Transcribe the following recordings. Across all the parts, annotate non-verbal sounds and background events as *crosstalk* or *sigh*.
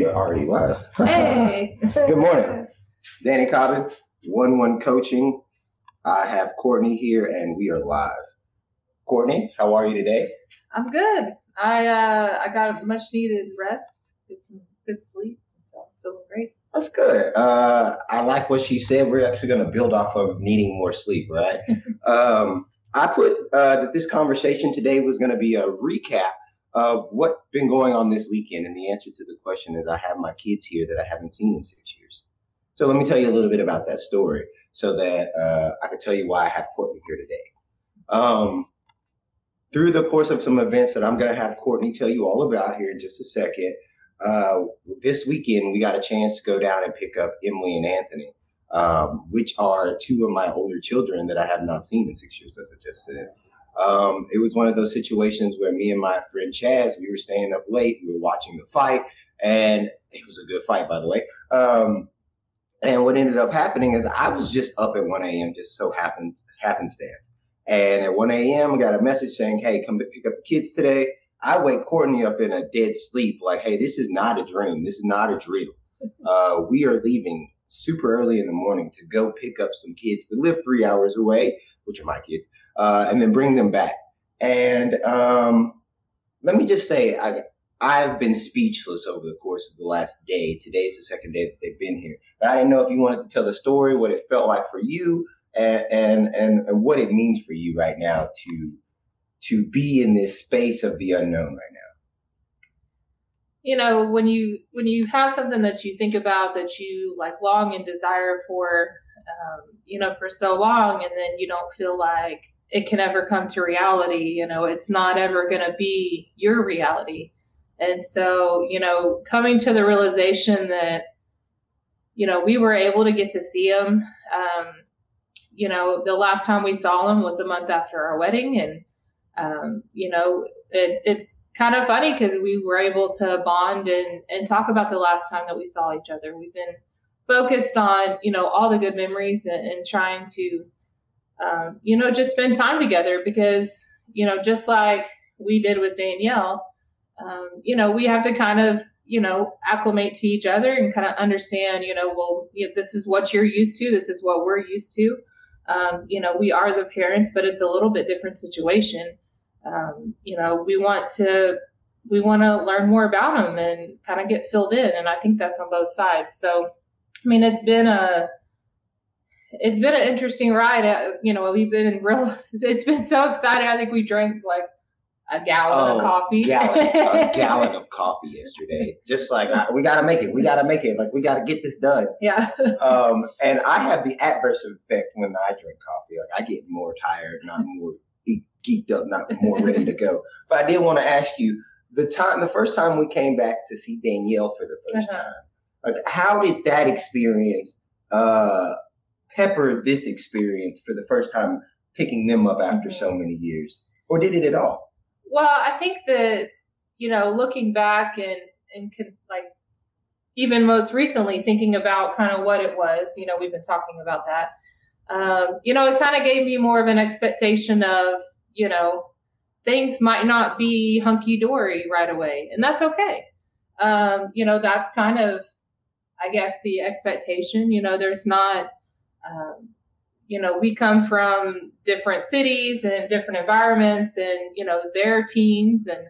we are already live. Hey. Good morning. *laughs* Danny Cobbin, One One Coaching. I have Courtney here, and we are live. Courtney, how are you today? I'm good. I uh I got a much needed rest, get some good sleep, so I'm feeling great. That's good. Uh, I like what she said. We're actually going to build off of needing more sleep, right? *laughs* um, I put uh, that this conversation today was going to be a recap of what's been going on this weekend. And the answer to the question is I have my kids here that I haven't seen in six years. So let me tell you a little bit about that story so that uh, I can tell you why I have Courtney here today. Um, through the course of some events that I'm going to have Courtney tell you all about here in just a second, uh, this weekend we got a chance to go down and pick up Emily and Anthony, um, which are two of my older children that I have not seen in six years, as I just said. Um, it was one of those situations where me and my friend Chaz, we were staying up late, we were watching the fight, and it was a good fight, by the way. Um, and what ended up happening is I was just up at 1 a.m. just so happened happenstance. And at 1 a.m., I got a message saying, "Hey, come pick up the kids today." I wake Courtney up in a dead sleep, like, "Hey, this is not a dream. This is not a drill. *laughs* Uh, we are leaving super early in the morning to go pick up some kids that live three hours away, which are my kids, uh, and then bring them back." And um, let me just say, I I've been speechless over the course of the last day. Today's the second day that they've been here. But I didn't know if you wanted to tell the story, what it felt like for you, and and and, and what it means for you right now to to be in this space of the unknown right now. You know, when you when you have something that you think about that you like long and desire for, um, you know, for so long, and then you don't feel like it can ever come to reality. You know, it's not ever going to be your reality. And so, you know, coming to the realization that, you know, we were able to get to see him. Um, you know, the last time we saw him was a month after our wedding, and um, you know, it, it's kind of funny because we were able to bond and and talk about the last time that we saw each other. We've been focused on you know all the good memories and, and trying to um, you know just spend time together because you know just like we did with Danielle, um, you know we have to kind of you know acclimate to each other and kind of understand you know well you know, this is what you're used to, this is what we're used to. Um, you know, we are the parents, but it's a little bit different situation. Um, you know, we want to we want to learn more about them and kind of get filled in, and I think that's on both sides. So, I mean, it's been a it's been an interesting ride. Uh, you know, we've been in real. *laughs* It's been so exciting. I think we drank like a gallon Oh, of coffee. Gallon, a *laughs* gallon of coffee yesterday. Just like I, we got to make it. We got to make it. Like we got to get this done. yeah. *laughs* Um, and I have the adverse effect when I drink coffee. Like I get more tired, not more geeked up, not more ready to go. But I did want to ask you the time, the first time we came back to see Danielle for the 1st Uh-huh. time. Like, how did that experience uh, pepper this experience for the first time, picking them up after Mhm. so many years, or did it at all? Well, I think that you know, looking back and and like even most recently thinking about kind of what it was, you know, we've been talking about that. Um, you know, it kind of gave me more of an expectation of, you know, things might not be hunky dory right away, and that's okay. Um, you know, that's kind of, I guess, the expectation. You know, there's not. Um, you know, we come from different cities and different environments, and you know, their teens, and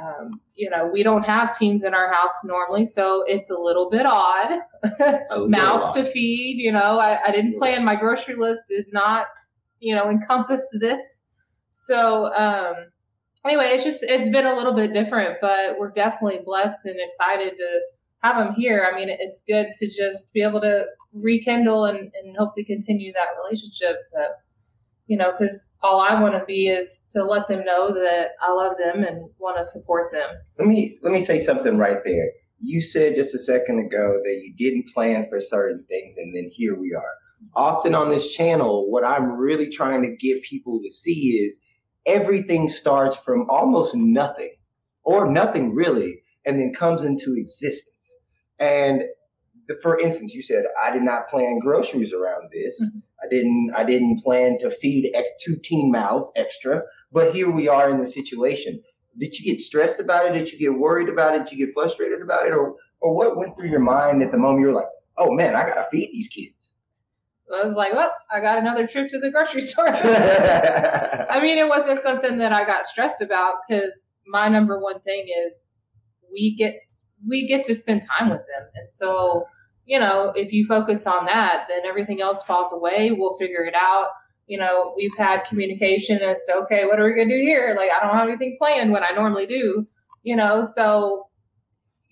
um, you know, we don't have teens in our house normally, so it's a little bit odd. *laughs* Mouths to feed, you know. I, I didn't plan my grocery list did not, you know, encompass this. So um, anyway, it's just it's been a little bit different, but we're definitely blessed and excited to have them here. I mean, it's good to just be able to rekindle and, and hopefully continue that relationship. That you know, because all I want to be is to let them know that I love them and want to support them. let me let me say something right there. You said just a second ago that you didn't plan for certain things, and then here we are. Often on this channel, what I'm really trying to get people to see is everything starts from almost nothing, or nothing really, and then comes into existence. And the, for instance, you said I did not plan groceries around this. Mhm. I didn't. I didn't plan to feed two teen mouths extra. But here we are in the situation did you get stressed about it? Did you get worried about it? Did you get frustrated about it? Or or what went through your mind at the moment you were like, oh man, I gotta feed these kids? I was like, well, I got another trip to the grocery *laughs* store. *laughs* I mean, it wasn't something that I got stressed about because my number one thing is we get we get to spend time with them, and so you know, if you focus on that, then everything else falls away. We'll figure it out. You know, we've had communication as to okay, what are we gonna do here? Like, I don't have anything planned when I normally do. You know, so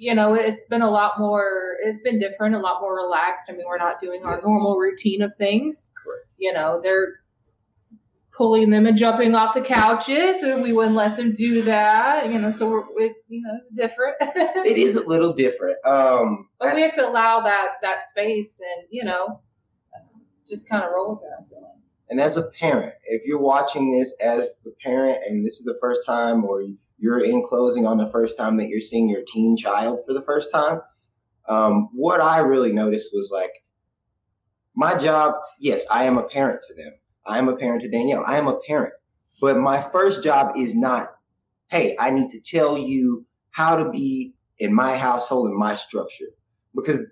you know, it's been a lot more, it's been different, a lot more relaxed. I mean, we're not doing our yes. normal routine of things. Correct. You know, they're pulling them and jumping off the couches, and we wouldn't let them do that. You know, so we're, it, you know, it's different. *laughs* it is a little different. Um, but we have to allow that that space, and you know, just kind of roll with that. And as a parent, if you're watching this as the parent, and this is the first time, or you're in closing on the first time that you're seeing your teen child for the first time, um, what I really noticed was like, my job, yes, I am a parent to them. I am a parent to Danielle. I am a parent. But my first job is not, hey, I need to tell you how to be in my household and my structure. Because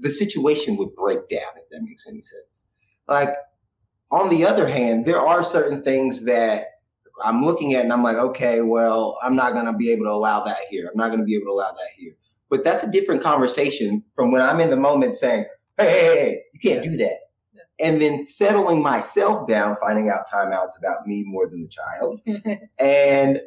the situation would break down if that makes any sense. Like, on the other hand, there are certain things that I'm looking at and I'm like, okay, well, I'm not going to be able to allow that here. I'm not going to be able to allow that here. But that's a different conversation from when I'm in the moment saying, hey, hey, hey you can't do that. And then settling myself down, finding out timeouts about me more than the child, *laughs* and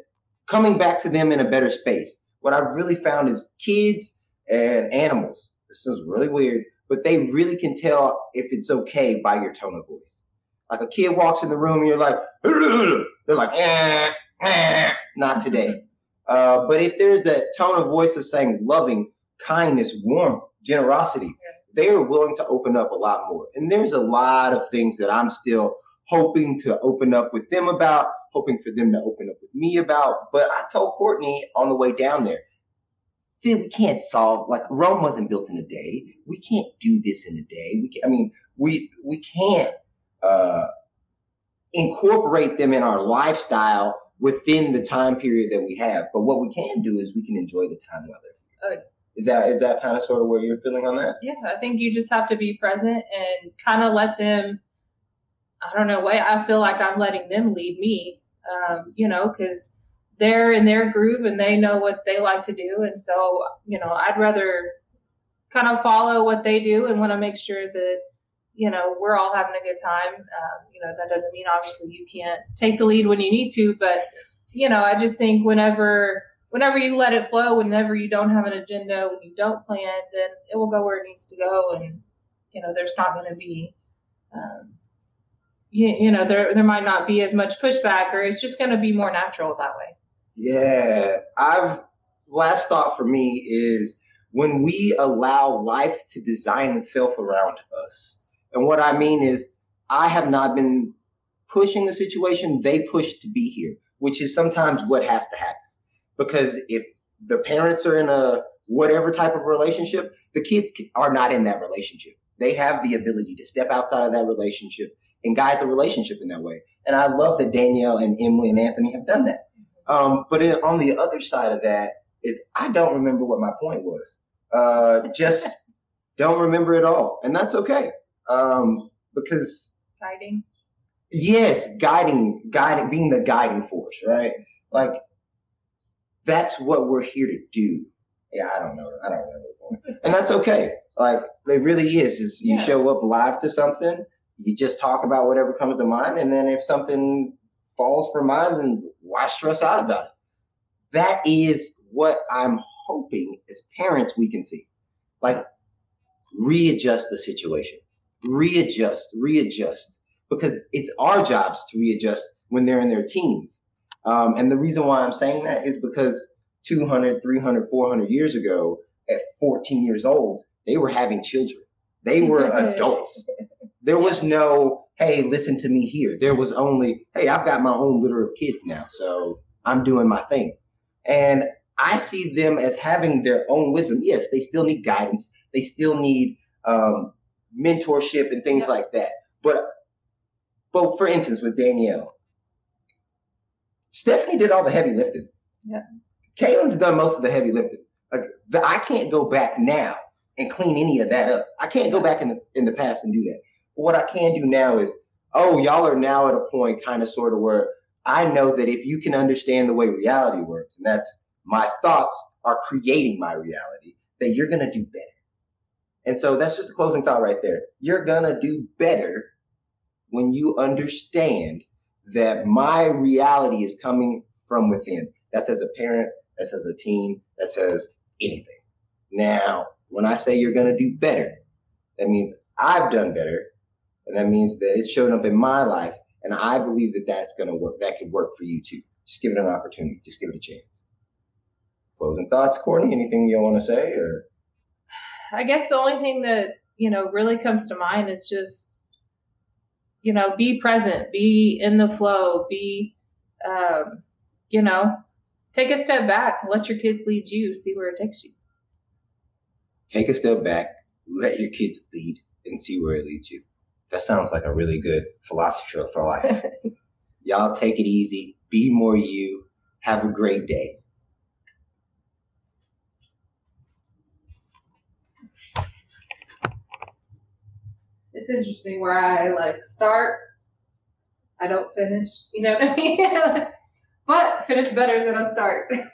coming back to them in a better space. What I've really found is kids and animals. This is really weird, but they really can tell if it's okay by your tone of voice. Like a kid walks in the room and you're like, *laughs* they're like, eh, eh, not today. *laughs* Uh, but if there's that tone of voice of saying loving, kindness, warmth, generosity, they are willing to open up a lot more. And there's a lot of things that I'm still hoping to open up with them about, hoping for them to open up with me about. But I told Courtney on the way down there, we can't solve like Rome wasn't built in a day. We can't do this in a day. We can, I mean, we we can't uh, incorporate them in our lifestyle within the time period that we have. But what we can do is we can enjoy the time they're here. Is that is that kind of sort of where you're feeling on that? Yeah, I think you just have to be present and kind of let them. I don't know. Way I feel like I'm letting them lead me. Um, you know, because they're in their groove and they know what they like to do, and so you know, I'd rather kind of follow what they do and want to make sure that you know, we're all having a good time. Um, you know, that doesn't mean obviously you can't take the lead when you need to, but you know, I just think whenever whenever you let it flow, whenever you don't have an agenda, when you don't plan, then it will go where it needs to go, and you know, there's not going to be, um, you, you know, there there might not be as much pushback, or it's just going to be more natural that way. Yeah, I've last thought for me is when we allow life to design itself around us and what I mean is, I have not been pushing the situation. They push to be here, which is sometimes what has to happen. Because if the parents are in a whatever type of relationship, the kids are not in that relationship. They have the ability to step outside of that relationship and guide the relationship in that way. And I love that Danielle and Emily and Anthony have done that. Um, but it, on the other side of that is I don't remember what my point was. Uh, just *laughs* don't remember it all. And that's okay um, because guiding. Yes, guiding, guiding, being the guiding force, right? Like that's what we're here to do. Yeah, I don't know. I don't know. And that's okay. Like it really is. Is you yeah. show up live to something, you just talk about whatever comes to mind, and then if something falls from mind, then why stress out about it? That is what I'm hoping as parents we can see. Like readjust the situation readjust, readjust, because it's our jobs to readjust when they're in their teens. Um, and the reason why I'm saying that is because 200, 300, 400 years ago, at 14 years old, they were having children. They were *laughs* adults. *laughs* There was no, hey, listen to me here. There was only, hey, I've got my own litter of kids now, so I'm doing my thing. And I see them as having their own wisdom. Yes, they still need guidance. They still need um, mentorship and things yep. like that. But but for instance, with Danielle, Stephanie did all the heavy lifting. Yeah. Kaylin's done most of the heavy lifting. Like the, I can't go back now and clean any of that up. I can't go back in the in the past and do that. But what I can do now is, oh, y'all are now at a point kind of sort of where I know that if you can understand the way reality works, and that's my thoughts are creating my reality, that you're gonna do better. And so that's just the closing thought right there. You're gonna do better when you understand that my reality is coming from within. That's as a parent, that's as a teen, that's as anything. Now, when I say you're going to do better, that means I've done better. And that means that it's shown up in my life. And I believe that that's going to work. That could work for you too. Just give it an opportunity. Just give it a chance. Closing thoughts, Courtney? Anything you want to say or? I guess the only thing that, you know, really comes to mind is just, you know, be present, be in the flow, be, um, you know, take a step back, let your kids lead you, see where it takes you. Take a step back, let your kids lead, and see where it leads you. That sounds like a really good philosophy for life. *laughs* Y'all take it easy, be more you, have a great day. It's interesting where I like start, I don't finish, you know what I mean? *laughs* but finish better than I start. *laughs*